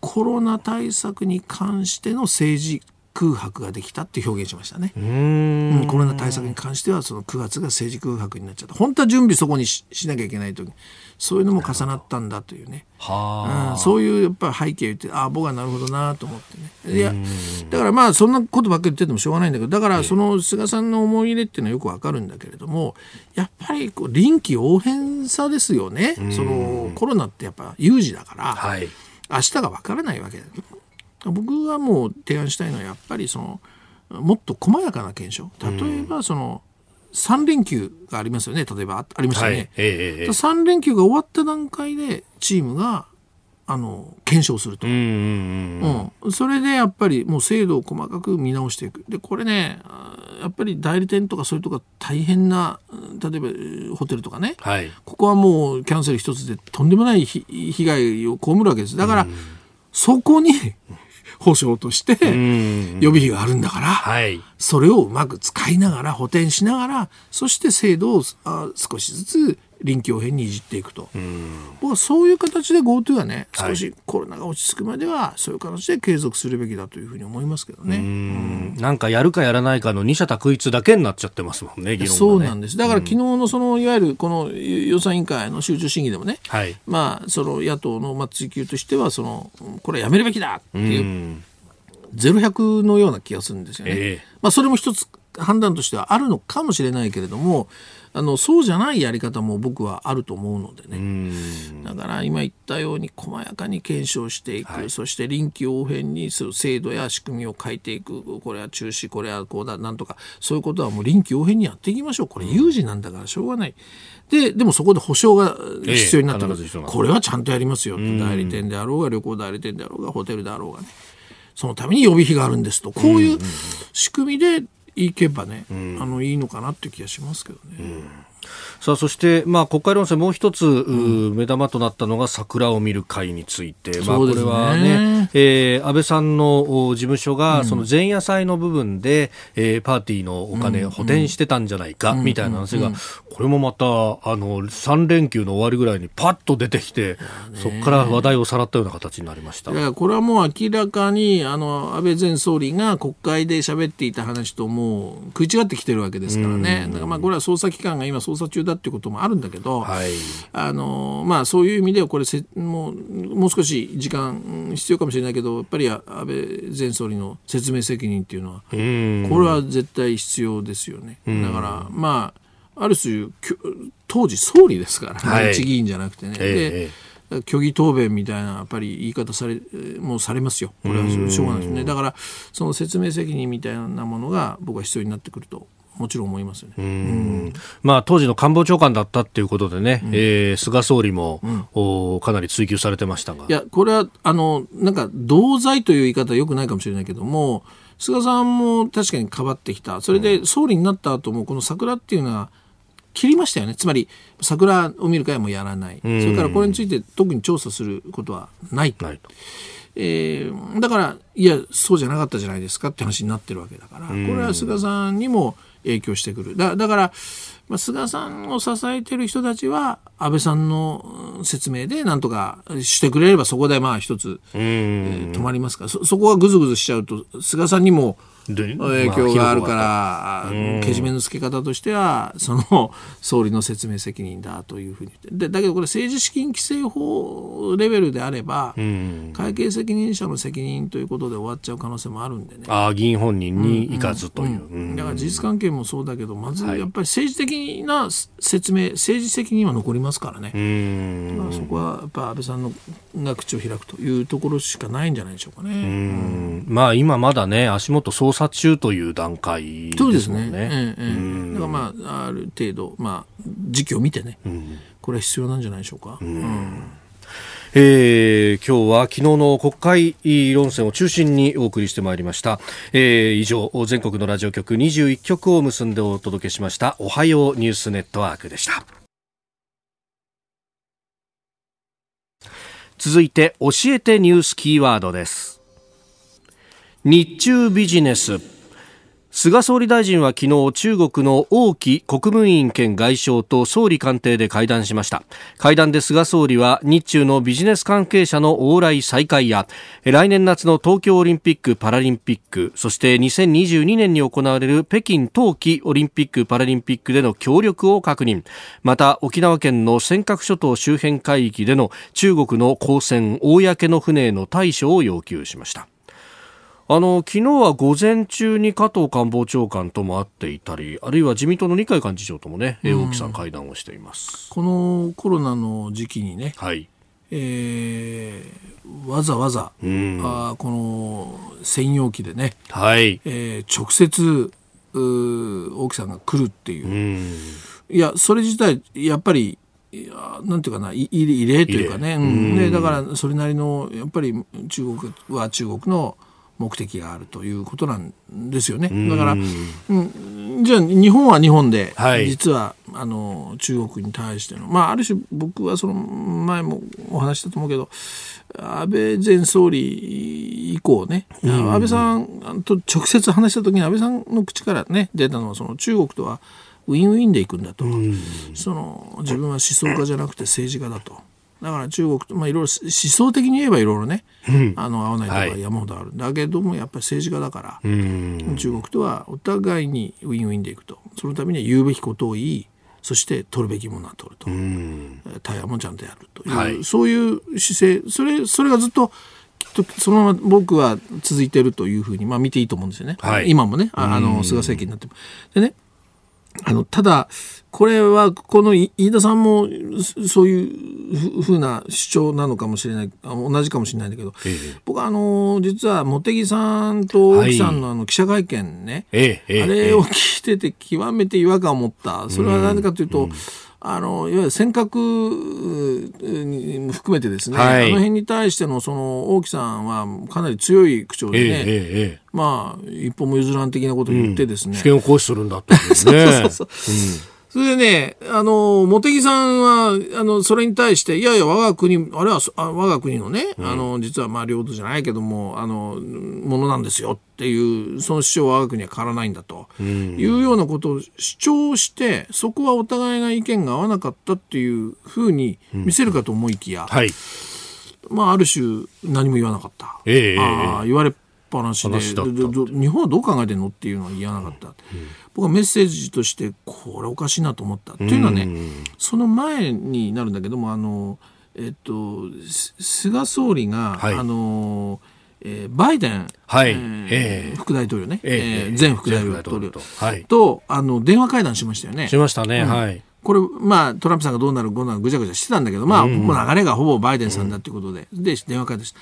コロナ対策に関しての政治空白ができたって表現しましたね。うん。コロナ対策に関してはその9月が政治空白になっちゃった。本当は準備そこにししなきゃいけない時。そういうのも重なったんだというね、はうん、そういうやっぱり背景を言ってああ僕はなるほどなと思ってね。いやだからまあそんなことばっかり言っててもしょうがないんだけどだからその菅さんの思い入れっていうのはよくわかるんだけれどもやっぱりこう臨機応変さですよね。そのコロナってやっぱ有事だから、あはい明日がわからないわけだ僕はもう提案したいのはやっぱりそのもっと細やかな検証。例えばその3連休がありますよね。例えばあありましたはい。ね、ええええええ。3連休が終わった段階でチームがあの検証すると。うん、うんうんうん、それでやっぱりもう制度を細かく見直していく。でこれねやっぱり代理店とかそういうとこ大変なうん例えばえーホテルとかね。はい。ここはもうキャンセル一つでとんでもないひ被害を被るわけです。だから、そこに <laughs> 保証としてうん予備費があるんだから、はい。それをうまく使いながら補填しながらそして制度をあ少しずつ臨機応変にいじっていくと、僕はそういう形で GoTo はねはい。少しコロナが落ち着くまではそういう形で継続するべきだというふうに思いますけどね。うん。なんかやるかやらないかの二者択一だけになっちゃってますもんね議論がね。そうなんです。だから昨日のそのいわゆるこの予算委員会の集中審議でもね、はい。まあその野党のまあ追及としてはそのこれはやめるべきだっていううん。ゼロ百のような気がするんですよね。ええ。まあ、それも一つ判断としてはあるのかもしれないけれどもあのそうじゃないやり方も僕はあると思うのでうね。ん。だから今言ったように細やかに検証していく、はい。そして臨機応変にする制度や仕組みを変えていく。これは中止これはこうだなんとか。そういうことはもう臨機応変にやっていきましょう。これ有事なんだからしょうがない。ででもそこで保証が必要になってくる、ええこれはちゃんとやりますよ。代理店であろうが旅行代理店であろうがホテルであろうがね。そのために予備費があるんですと。こういう仕組みでいけばね、あのいいのかなっていう気がしますけどね。さあそして、まあ、国会論戦もう一つ、う目玉となったのが桜を見る会について、まあ、これそうですね。はね、えー安倍さんのお事務所が、その前夜祭の部分で、えーパーティーのお金を補填してたんじゃないか、みたいな話が、これもまた、あの、3連休の終わりぐらいにパッと出てきて、そこから話題をさらったような形になりました。これはもう明らかにあの安倍前総理が国会で喋っていた話ともう食い違ってきてるわけですからね、だからまあこれは捜査機関が今捜査中だっていうこともあるんだけど、はい。あのまあ、そういう意味ではこれせもうもう少し時間うん必要かもしれないけどやっぱり安倍前総理の説明責任っていうのはうん。これは絶対必要ですよね。だからまあある種当時総理ですから、はい一議員じゃなくてね。えで虚偽答弁みたいなやっぱり言い方されもうされますよ。これはしょうがないですね。だからその説明責任みたいなものが僕は必要になってくるともちろん思いますよね。うん。まあ、当時の官房長官だったっていうことでね、えー菅総理も、おかなり追及されてましたが。い。やこれはあのなんか同罪という言い方はよくないかもしれないけども菅さんも確かにかばってきた。それで総理になった後もこの桜っていうのは切りましたよね。つまり桜を見る会はもうやらない、それからこれについて特に調査することはないと。ないと。えーだからいやそうじゃなかったじゃないですかって話になってるわけだからこれは菅さんにも影響してくる。だだから、まあ、菅さんを支えてる人たちは安倍さんのうん説明でなんとかしてくれればそこでまあ一つ、えー止まりますから。そそこがぐずぐずしちゃうと菅さんにも影響があるから、けじめのつけ方としてはその <laughs> 総理の説明責任だというふうにでだけどこれ政治資金規正法レベルであれば、会計責任者の責任ということで終わっちゃう可能性もあるんでね。あ議員本人に行かずという、だから事実関係もそうだけどまずやっぱり政治的な説明、政治責任は残りますからね。だからそこはやっぱ安倍さんのが口を開くというところしかないんじゃないでしょうかね。まあ今まだね足元捜査中という段階ですね。そうですね。ええええ、だからまあある程度まあ時期を見てね、これは必要なんじゃないでしょうか。うんえー、今日は昨日の国会論戦を中心にお送りしてまいりました、えー、以上全国のラジオ局21局を結んでお届けしました。おはようニュースネットワークでした。続いて教えてニュースキーワードです。日中ビジネス。菅総理大臣は昨日中国の王毅国務委員兼外相と総理官邸で会談しました。会談で菅総理は日中のビジネス関係者の往来再開や来年夏の東京オリンピック・パラリンピックそして2022年に行われる北京冬季オリンピック・パラリンピックでの協力を確認。また沖縄県の尖閣諸島周辺海域での中国の公船公の船への対処を要求しました。あの昨日は午前中に加藤官房長官とも会っていたりあるいは自民党の二階幹事長ともね、うん、大木さん会談をしています。このコロナの時期にね、はい。えー、わざわざ、うん、あこの専用機でね、はい。えー、直接大木さんが来るっていう、うん、いやそれ自体やっぱりなんていうかな異例というかね、うん、でだからそれなりのやっぱり中国は中国の目的があるということなんですよね。だから、うん、じゃあ日本は日本で、はい、実はあの中国に対しての、まあ、ある種僕はその前もお話したと思うけど安倍前総理以降ね、うん、安倍さんと直接話した時に安倍さんの口からね出たのはその中国とはウィンウィンでいくんだと、うん、その自分は思想家じゃなくて政治家だと。だから中国と、まあ、いろいろ思想的に言えばいろいろね、うん、あの合わないとか山ほどある、はい、だけどもやっぱり政治家だから、中国とはお互いにウィンウィンでいくと。そのためには言うべきことを言い。そして取るべきものは取ると、対話もちゃんとやるという、はい、そういう姿勢。それそれがずっときっとそのまま僕は続いているというふうに、まあ、見ていいと思うんですよね、はい、今もねあの菅政権になっても。でねあの、ただ、これは、この飯田さんも、そういうふうな主張なのかもしれない、同じかもしれないんだけど、ええ、僕は、あの、実は、茂木さんと大木さんのあの記者会見ね、はい、あれを聞いてて極めて違和感を持った。それは何かというと、うんあのいわゆる尖閣も含めてですね、はい、あの辺に対してのその王毅さんはかなり強い口調でね、えーえー、まあ一歩も譲らん的なことを言ってですね、うん、主権を行使するんだってね。<laughs> そうそうそう、うんそれでね、あの、茂木さんは、あの、それに対して、いやいや、我が国、あれは、あ我が国のね、うん、あの、実はまあ、領土じゃないけども、あの、ものなんですよっていう、その主張は我が国は変わらないんだと、いうようなことを主張して、そこはお互いが意見が合わなかったっていうふうに見せるかと思いきや、うんはい、まあ、ある種、何も言わなかった。えー、あ言われっぱなしで日本はどう考えてんのっていうのは言わなかった。うん僕はメッセージとしてこれおかしいなと思った。っていうのはね、その前になるんだけどもあの、えっと、菅総理が、はい、あのえー、バイデン、はい。えー、副大統領ね、えー、前副大統領。と、はい、とあの電話会談しましたよね。しましたね、うん、はい。これ、まあ、トランプさんがどうなる、どうなる、ぐちゃぐちゃしてたんだけど、まあ、うん、もう流れがほぼバイデンさんだっていうことで、うん、で、電話会談して。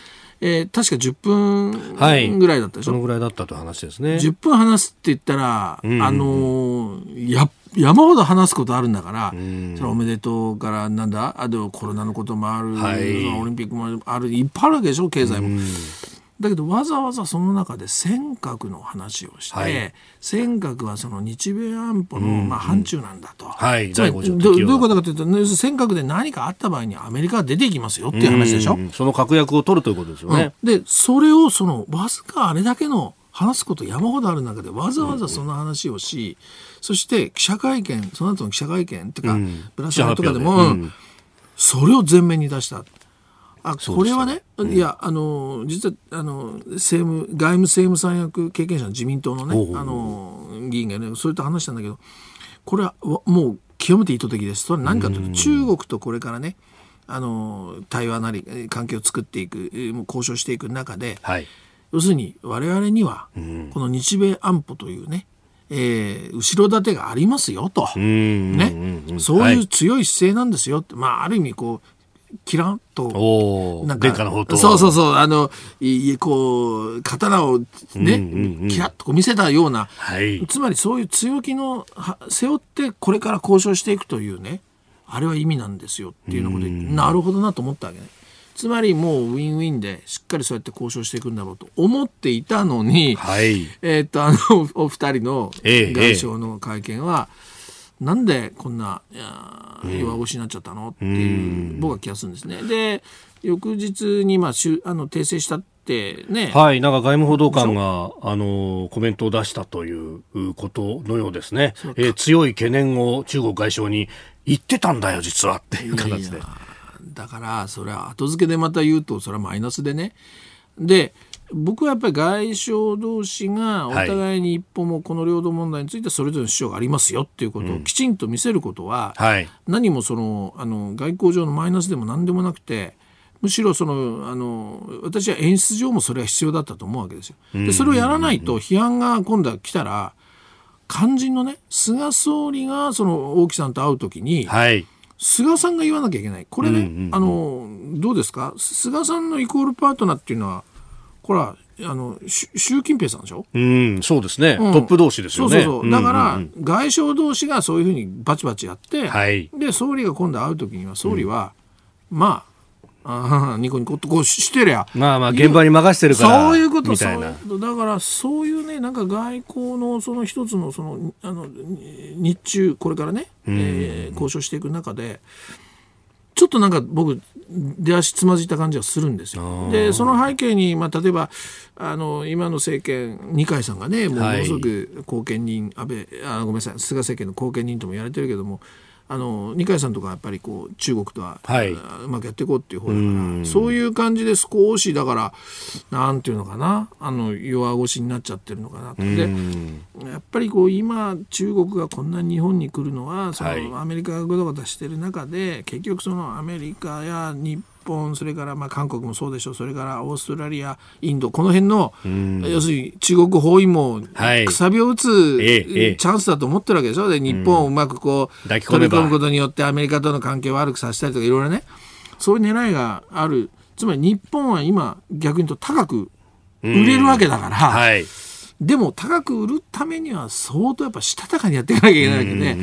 えー、確か10分ぐらいだったでしょ、はい、そのぐらいだったという話ですね。10分話すって言ったら、うん、あのー、や山ほど話すことあるんだから、うん、そのおめでとうからなんだあとコロナのこともある、はい、オリンピックもあるいっぱいあるわけでしょ経済も。うんだけどわざわざその中で尖閣の話をして、はい、尖閣はその日米安保の、まあ、範疇なんだと、はい、どどういうことかというと尖閣で何かあった場合にアメリカは出ていきますよっていう話でしょ、うその確約を取るということですよね。うん、でそれをそのわずかあれだけの話すこと山ほどある中でわざわざその話をし、そして記者会見その後の記者会見っていうか、ブラスラとかでも、うん、それを前面に出した。あこれはね、うん、いやあの実はあの政務外務政務三役経験者の自民党のねあの議員がねそういった話したんだけどこれはもう極めて意図的です。それは何かというと、中国とこれからねあの対話なり関係を作っていく交渉していく中で、はい、要するに我々にはこの日米安保というねえー、後ろ盾がありますよと、ね、そういう強い姿勢なんですよって、まあ、ある意味こうキランと、なんか、そうそうそう、あの、いこう、刀をね、うんうんうん、キラッとこう見せたような、はい、つまりそういう強気の、背負ってこれから交渉していくというね、あれは意味なんですよっていうので、なるほどなと思ったわけね。つまりもうウィンウィンでしっかりそうやって交渉していくんだろうと思っていたのに、はい、えっと、あの、お二人の外相の会見は、ええなんでこんな弱腰になっちゃったのっていう僕は気がするんですね。で翌日にまあしゅあの訂正したってね。はい、なんか外務報道官があのコメントを出したということのようですね。えー、強い懸念を中国外相に言ってたんだよ実はっていう形で。いやいやだからそれは後付けでまた言うとそれはマイナスでね。で僕はやっぱり外相同士がお互いに一歩もこの領土問題についてそれぞれの主張がありますよっていうことをきちんと見せることは、何もそのあの外交上のマイナスでも何でもなくてむしろそのあの私は演出上もそれは必要だったと思うわけですよ。でそれをやらないと批判が今度は来たら肝心のね菅総理がその王毅さんと会う時に、はい、菅さんが言わなきゃいけない。これね、あのどうですか？菅さんのイコールパートナーっていうのはこれはあの習近平さんでしょ？うん、そうですね、うん、トップ同士ですよね。そうそうそう。だから、外相同士がそういうふうにバチバチやって、はい、で、総理が今度会うときには、総理は、うん、まあ、あニコニコとこうしてりゃ。まあまあ、現場に任せてるから。そういうことみたいな。だから、そういうね、なんか外交のその一つの、その、あの、日中、これからね、うん、えー、交渉していく中で、ちょっとなんか僕出足つまずいた感じがするんですよ。でその背景に、まあ、例えばあの今の政権二階さんがねもうすごく後見人、安倍あごめんなさい菅政権の後見人とも言われてるけどもあの二階さんとかやっぱりこう中国とは、はい、うまくやっていこうっていう方だからそういう感じで少しだからなんていうのかなあの弱腰になっちゃってるのかなでやっぱりこう今中国がこんなに日本に来るのはその、アメリカがぐだぐだしてる中で結局そのアメリカや日本本それからまあ韓国もそうでしょう。それからオーストラリアインドこの辺の要するに中国包囲網くさびを打つ、チャンスだと思ってるわけでしょ？で日本をうまくこう、取り込むことによってアメリカとの関係を悪くさせたりとかいろいろね。そういう狙いがある。つまり日本は今逆に言うと高く売れるわけだから、はい。でも高く売るためには相当やっぱしたたかにやっていかなきゃいけないわけで、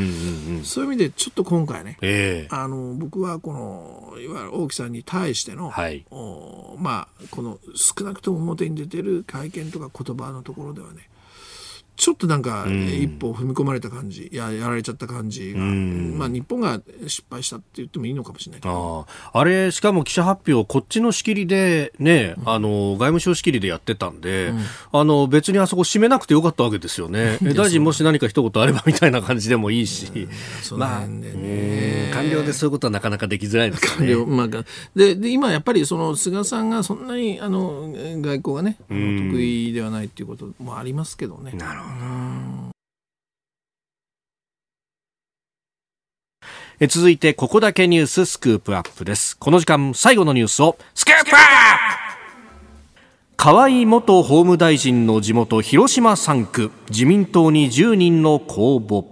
そういう意味でちょっと今回ね、えー、あの僕はこのいわゆる大木さんに対しての、はい、おまあこの少なくとも表に出てる会見とか言葉のところではねちょっとなんか、一歩踏み込まれた感じ、ややられちゃった感じが、まあ、日本が失敗したって言ってもいいのかもしれないああれ、しかも記者発表、こっちの仕切りでね、うん、あの外務省仕切りでやってたんで、うん、あの別にあそこ締めなくてよかったわけですよね、大臣、もし何か一言あればみたいな感じでもいいし、うん、まあ、官僚でそういうことはなかなかできづらいですね。まあ、でで今、やっぱりその菅さんがそんなにあの外交がね、得意ではないっていうこともありますけどね。なるほどえ続いてここだけニューススクープアップです。この時間最後のニュースをスクープアップ。河井元法務大臣の地元広島3区。自民党に10人の公募。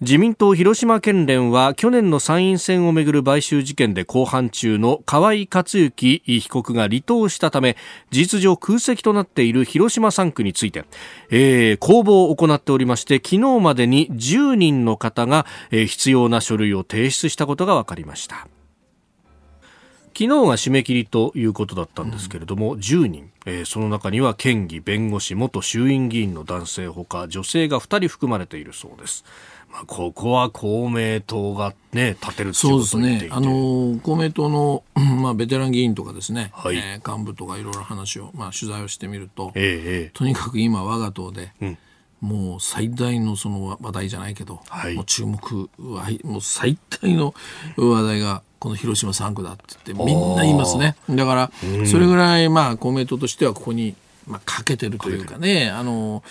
自民党広島県連は去年の参院選をめぐる買収事件で公判中の河井克行被告が離党したため事実上空席となっている広島3区について、えー、公募を行っておりまして昨日までに10人の方が、えー、必要な書類を提出したことが分かりました。昨日が締め切りということだったんですけれども、うん、10人、えー、その中には県議弁護士元衆院議員の男性ほか女性が2人含まれているそうですまあ、ここは公明党が、ね、立てるそうですね。あの公明党の、<clears throat> まあ、ベテラン議員とかですね、はい。えー、幹部とかいろいろ話を、まあ、取材をしてみると、ええ、とにかく今、我が党で、うん。もう最大のその話題じゃないけど、はい。もう注目はもう最大の <laughs> 話題がこの広島3区だって言ってみんな言いますね。だからそれぐらいまあ公明党としてはここにまあかけてるというかねあの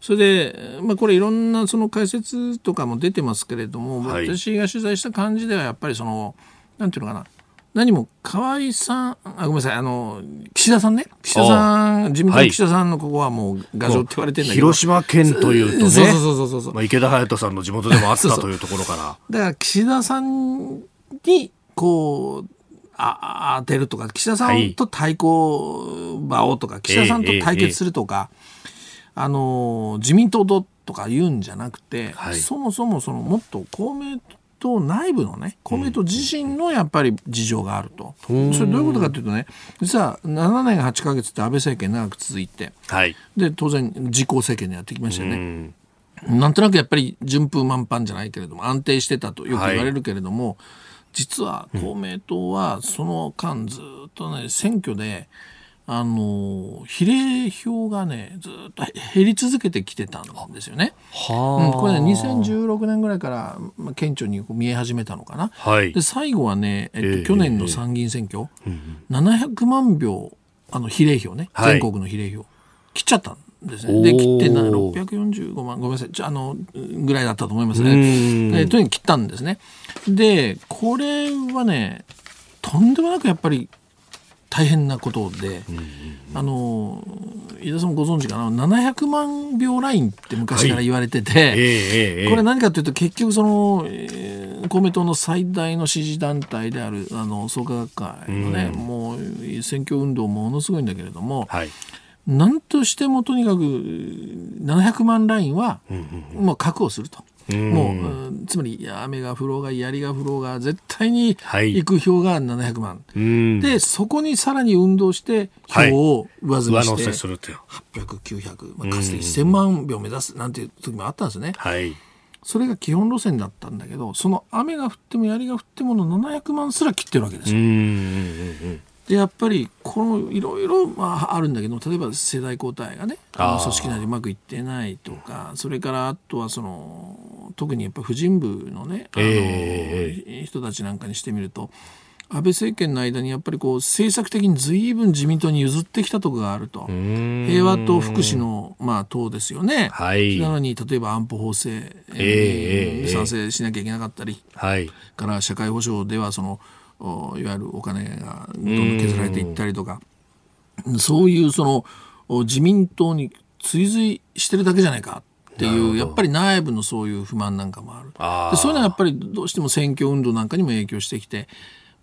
それで、まあ、これいろんなその解説とかも出てますけれども、はい。私が取材した感じではやっぱりそのなんていうのかな何も河合さんあごめんなさいあの岸田さんね？岸田さん自民党の岸田さんのここはもう牙城って言われてるんだけど、広島県というとねそうそうそうそうそうまあ、池田隼人さんの地元でもあったというところから。だから岸田さんにこうあ当てるとか岸田さんと対抗馬をとか、岸田さんと対決するとか、あの自民党ととか言うんじゃなくて、はい。そもそもそのもっと公明党内部のね公明党自身のやっぱり事情があると、それどういうことかというとね実は7年8か月って安倍政権長く続いてはい、で当然自公政権でやってきましたよね。うん。なんとなくやっぱり順風満帆じゃないけれども安定してたとよく言われるけれども、実は公明党はその間ずっとね選挙であの比例票がねずっと減り続けてきてたんですよね。うん、これね2016年ぐらいからまあ顕著に見え始めたのかな。はい。で最後はね、えっとええ去年の参議院選挙、700万票あの比例票ね、はい。全国の比例票。切っちゃったんですね。で切ってな645万。ごめんなさい。あのぐらいだったと思います。うね。んでとにかく切ったんですね。でこれはねとんでもなくやっぱり大変なことで、あの飯田さんもご存知かな？700万票ラインって昔から言われてて、ええええええこれ何かというと結局その、えー公明党の最大の支持団体であるあの創価学会のね、もう選挙運動ものすごいんだけれども、はい何としてもとにかく700万ラインはもう確保すると。もう、うんつまり雨が降ろうが槍が降ろうが絶対にはい。行く票が700万、うん。でそこにさらに運動して票を上積みして、せするという。800、900、まあ、かつて1000万票目指すなんていう時もあったんですよね。はい。それが基本路線だったんだけどその雨が降っても槍が降ってもの700万すら切ってるわけですよ。うんうんうんでやっぱりこのいろいろまああるんだけど例えば世代交代がね組織内でうまくいってないとかそれからあとはその特にやっぱ婦人部のねあの、え人たちなんかにしてみると安倍政権の間にやっぱりこう政策的に随分自民党に譲ってきたところがあると。うん。平和と福祉の、まあ、党ですよね。はい。なのに例えば安保法制、ええええ賛成しなきゃいけなかったり。はい。から社会保障ではそのおいわゆるお金がどんどん削られていったりとか。そういうそのお自民党に追随してるだけじゃないかっていうやっぱり内部のそういう不満なんかもある。でそういうのはやっぱりどうしても選挙運動なんかにも影響してきて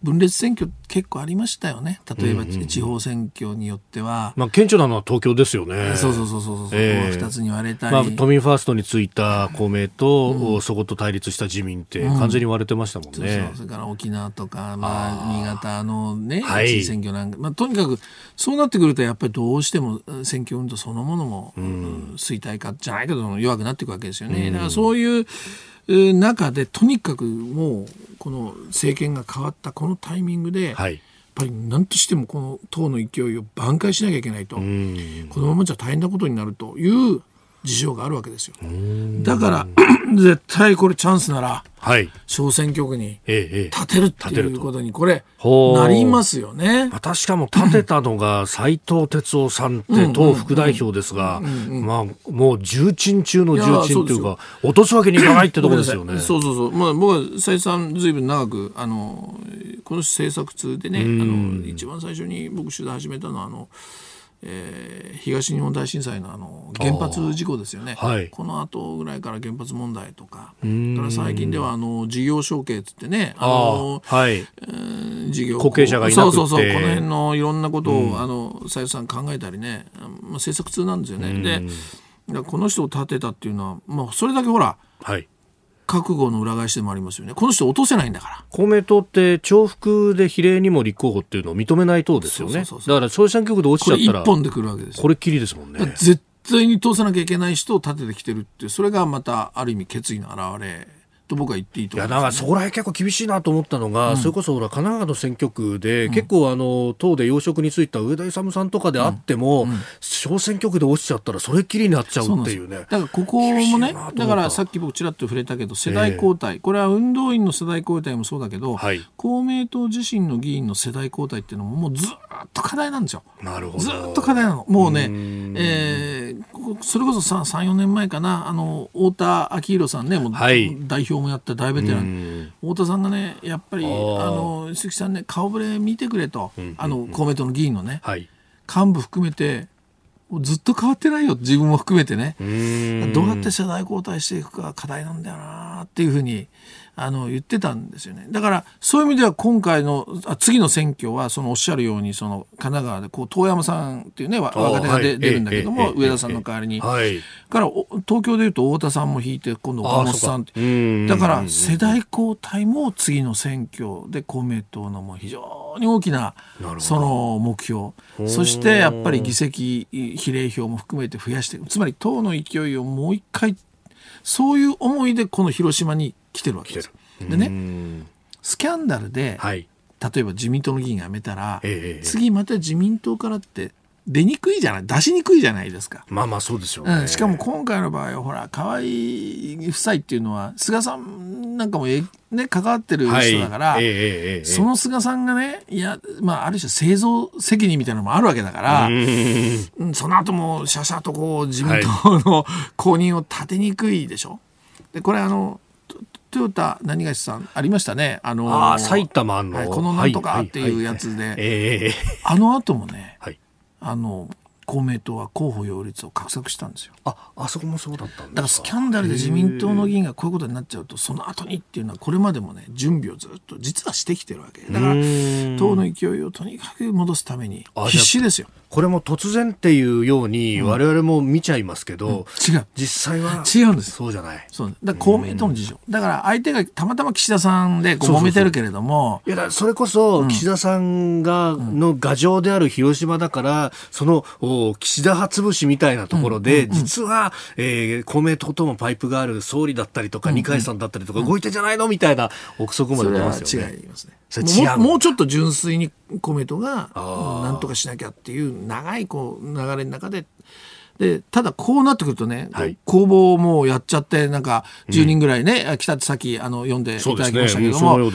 分裂選挙結構ありましたよね。例えば地方選挙によっては、まあ顕著なのは東京ですよね。そうそうそうそうそう、ええ。二つに割れたり、まあ、都民ファーストについた公明と、そこと対立した自民って完全に割れてましたもんそうね。そう。それから沖縄とか、まあ、新潟のね、はい。知事選挙なんか、まあ、とにかくそうなってくるとやっぱりどうしてもうん選挙運動そのものも、うん。衰退化じゃないけど弱くなっていくわけですよね。だからそういうえー中でとにかくもうこの政権が変わったこのタイミングで、やっはい。ぱり何としてもこの党の勢いを挽回しなきゃいけないと、うん。このままじゃ大変なことになるという事情があるわけですよ。だから <clears throat> 絶対これチャンスならはい。小選挙区に。立てるっていうことにこれなりますよね。まあ、確かも立てたのが斎藤哲夫さんって党副代表ですが、まあ、もう重鎮中の重鎮というか、落とすわけにいかないってところですよね。そうそうそう。まあ僕は再三ずいぶん長くあのこの政策通でね、あの一番最初に僕取材始めたのはあの。えー東日本大震災のあの原発事故ですよね、はい。この後ぐらいから原発問題とか。から最近ではあの事業承継っつってねあのああはい。事業後継者がいなくって。そうそうそうこの辺のいろんなことを、あの斉藤さん考えたりね、まあ、政策通なんですよね、でこの人を立てたっていうのは、まあ、それだけほらはい。覚悟の裏返しでもありますよねこの人落とせないんだから公明党って重複で比例にも立候補っていうのを認めない党ですよね。そうそうそうそうだから小選挙区で落ちこれちゃったら、一本で来るわけですよこれっきりですもんね。絶対に通さなきゃいけない人を立ててきてるってそれがまたある意味決意の表れと僕は言っていいと思いやだからそこら辺結構厳しいなと思ったのが、うん、それこそほら神奈川の選挙区で、うん、結構あの党で要職に就いた上田勇さんとかであっても、うん。小選挙区で落ちちゃったらそれっきりになっちゃうっていうね。だからここもねだからさっき僕ちらっと触れたけど世代交代、えー、これは運動員の世代交代もそうだけど、はい、公明党自身の議員の世代交代っていうのももうずっと課題なんですよ。なるほど。ずっと課題なの。もうねえー、それこそ34年前かな。あの太田昭宏さんねもう代表もやった大ベテラン。太田さんがねやっぱりあの鈴木さんね顔ぶれ見てくれと、あの公明党の議員のね、はい、幹部含めてずっと変わってないよ。自分も含めてね。どうやって世代交代していくか課題なんだよなっていうふうにあの言ってたんですよね。だからそういう意味では今回のあ次の選挙はそのおっしゃるようにその神奈川でこう遠山さんっていうね若手が出,、るんだけども、上田さんの代わりに、はい、から東京でいうと太田さんも引いて今度岡本さんだから世代交代も次の選挙で公明党のもう非常に大きなその目標。そしてやっぱり議席比例票も含めて増やしてつまり党の勢いをもう一回そういう思いでこの広島に来てるわけです。でねスキャンダルで、はい、例えば自民党の議員が辞めたら、ええ、次また自民党からって出にくいじゃない？出しにくいじゃないですか。まあまあそうですよね、うん、しかも今回の場合はほら河合夫妻っていうのは菅さんなんかもえ、ね、関わってる人だから、はい。え、その菅さんがねいや、まあ、ある種製造責任みたいなのもあるわけだからうん。その後もしゃしゃとこう自民党の公認を立てにくいでしょ？でこれあのトヨタ何がしさんありましたね。あのー、埼玉の、はい、このなんとかっていうやつで、あの後もね、はい、あの公明党は候補擁立を画策したんですよ。あ、あそこもそうだったんだからスキャンダルで自民党の議員がこういうことになっちゃうと、その後にっていうのはこれまでもね、準備をずっと実はしてきてるわけ。だから、党の勢いをとにかく戻すために必死ですよ。これも突然っていうように我々も見ちゃいますけど、うん。うん、違う。実際は違うんです。そうじゃない。そうだ公明党の事情。だから相手がたまたま岸田さんでこう揉めてるけれども。いやそれこそ岸田さんが、の牙城である広島だからその岸田派潰しみたいなところで、実は、えー、公明党ともパイプがある総理だったりとか、二階さんだったりとか動いてんじゃないの？みたいな憶測まで出ますよね。違いますねももう。ちょっと純粋に公明党がなんとかしなきゃっていう長いこう流れの中ででただこうなってくるとね、はい、公募もやっちゃってなんか10人ぐらいね、うん、来たってさっきあの読んでいただきましたけども、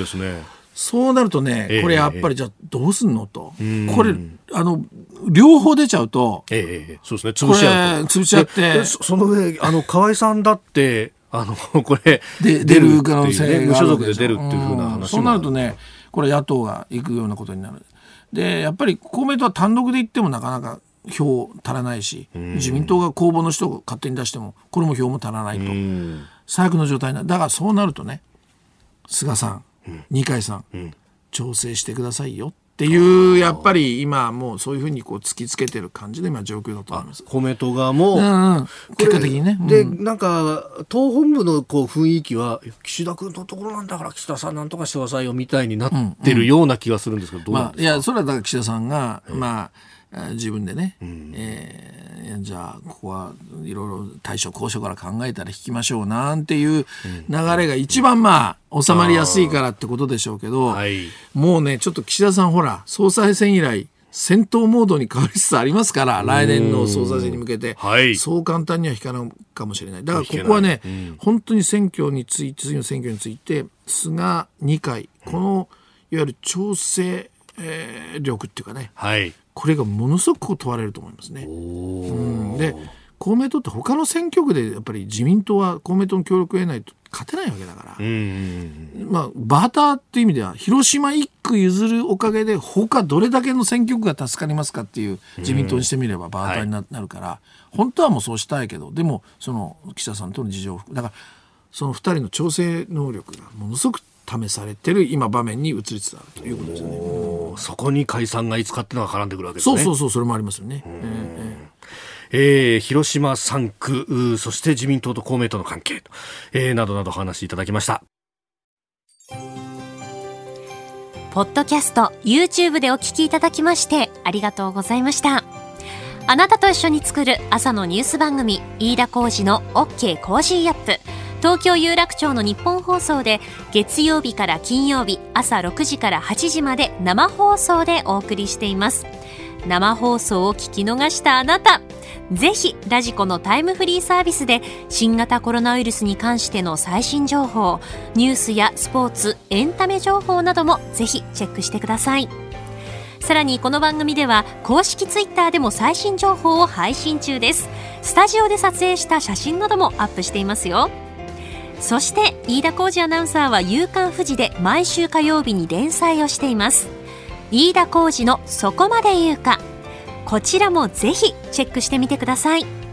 そうなるとね、これやっぱりじゃあどうすんのと、これあの両方出ちゃうと、ええ、そうですね。潰しちゃう潰しちゃって。その上あの河合さんだってあのこれで出る可能性が無所属で出るっていうふうな話も、そうなるとねこれ野党が行くようなことになる。でやっぱり公明党は単独で言ってもなかなか票足らないし、自民党が公募の人を勝手に出してもこれも票も足らないと、最悪の状態なだからそうなるとね菅さん、二階さん、調整してくださいよっていうやっぱり今もうそういうふうにこう突きつけてる感じで今状況だと思います。公明党側も、うんうん、結果的にね、で、なんか党本部のこう雰囲気は岸田君のところなんだから岸田さんなんとかしてくださいよみたいになってるような気がするんですけど、まあ、いやそれはだから岸田さんが、まあ自分でね、うん、えー、じゃあここはいろいろ対処交渉から考えたら引きましょうなんていう流れが一番まあ収まりやすいからってことでしょうけど、はい、もうねちょっと岸田さんほら総裁選以来戦闘モードに変わりつつありますから来年の総裁選に向けて、はい、そう簡単には引かないかもしれない。だからここはね、うん、本当に選挙について次の選挙について菅二階このいわゆる調整、えー、力っていうかね、はい、これがものすごく問われると思いますね。うん、で公明党って他の選挙区でやっぱり自民党は公明党の協力を得ないと勝てないわけだから、まあ、バーターっていう意味では広島1区譲るおかげで他どれだけの選挙区が助かりますかっていう自民党にしてみればバーターにな,、るから、本当はもうそうしたいけどでもその岸田さんとの事情だからその2人の調整能力がものすごく試されてる今場面に移りつつあるということですよね。そこに解散がいつかっていうのが絡んでくるわけですね。そうそうそうそれもありますよね。えー、広島3区そして自民党と公明党の関係と、えー、などなどお話しいただきました。ポッドキャスト YouTube でお聞きいただきましてありがとうございました。あなたと一緒に作る朝のニュース番組飯田浩司の OK Cozy up 東京有楽町のニッポン放送で月曜日から金曜日朝6時から8時まで生放送でお送りしています。生放送を聞き逃したあなたぜひラジコのタイムフリーサービスで新型コロナウイルスに関しての最新情報ニュースやスポーツエンタメ情報などもぜひチェックしてください。さらにこの番組では公式ツイッターでも最新情報を配信中です。スタジオで撮影した写真などもアップしていますよ。そして飯田浩二アナウンサーは夕刊富士で毎週火曜日に連載をしています。飯田浩二のそこまで言うか。こちらもぜひチェックしてみてください。